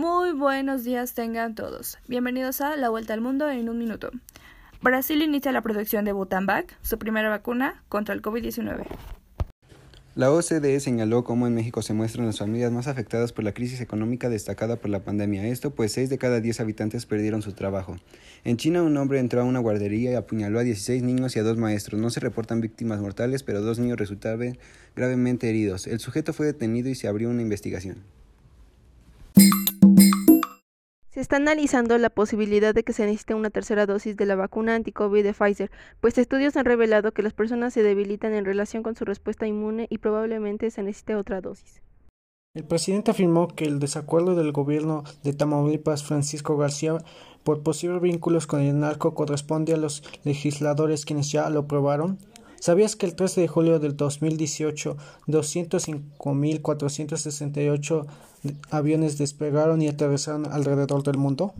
Buenos días tengan todos. Bienvenidos a La Vuelta al Mundo en un minuto. Brasil inicia la producción de Butanvac, su primera vacuna contra el COVID-19. La OCDE señaló cómo en México se muestran las familias más afectadas por la crisis económica destacada por la pandemia. Esto pues 6 de cada 10 habitantes perdieron su trabajo. En China un hombre entró a una guardería y apuñaló a 16 niños y a dos maestros. No se reportan víctimas mortales, pero dos niños resultaron gravemente heridos. El sujeto fue detenido y se abrió una investigación. Se está analizando la posibilidad de que se necesite una tercera dosis de la vacuna anti-COVID de Pfizer, pues estudios han revelado que las personas se debilitan en relación con su respuesta inmune y probablemente se necesite otra dosis. El presidente afirmó que el desacuerdo del gobierno de Tamaulipas, Francisco García, por posibles vínculos con el narco corresponde a los legisladores quienes ya lo aprobaron ¿Sabías que el 13 de julio del 2018 205.468 aviones despegaron y aterrizaron alrededor del mundo?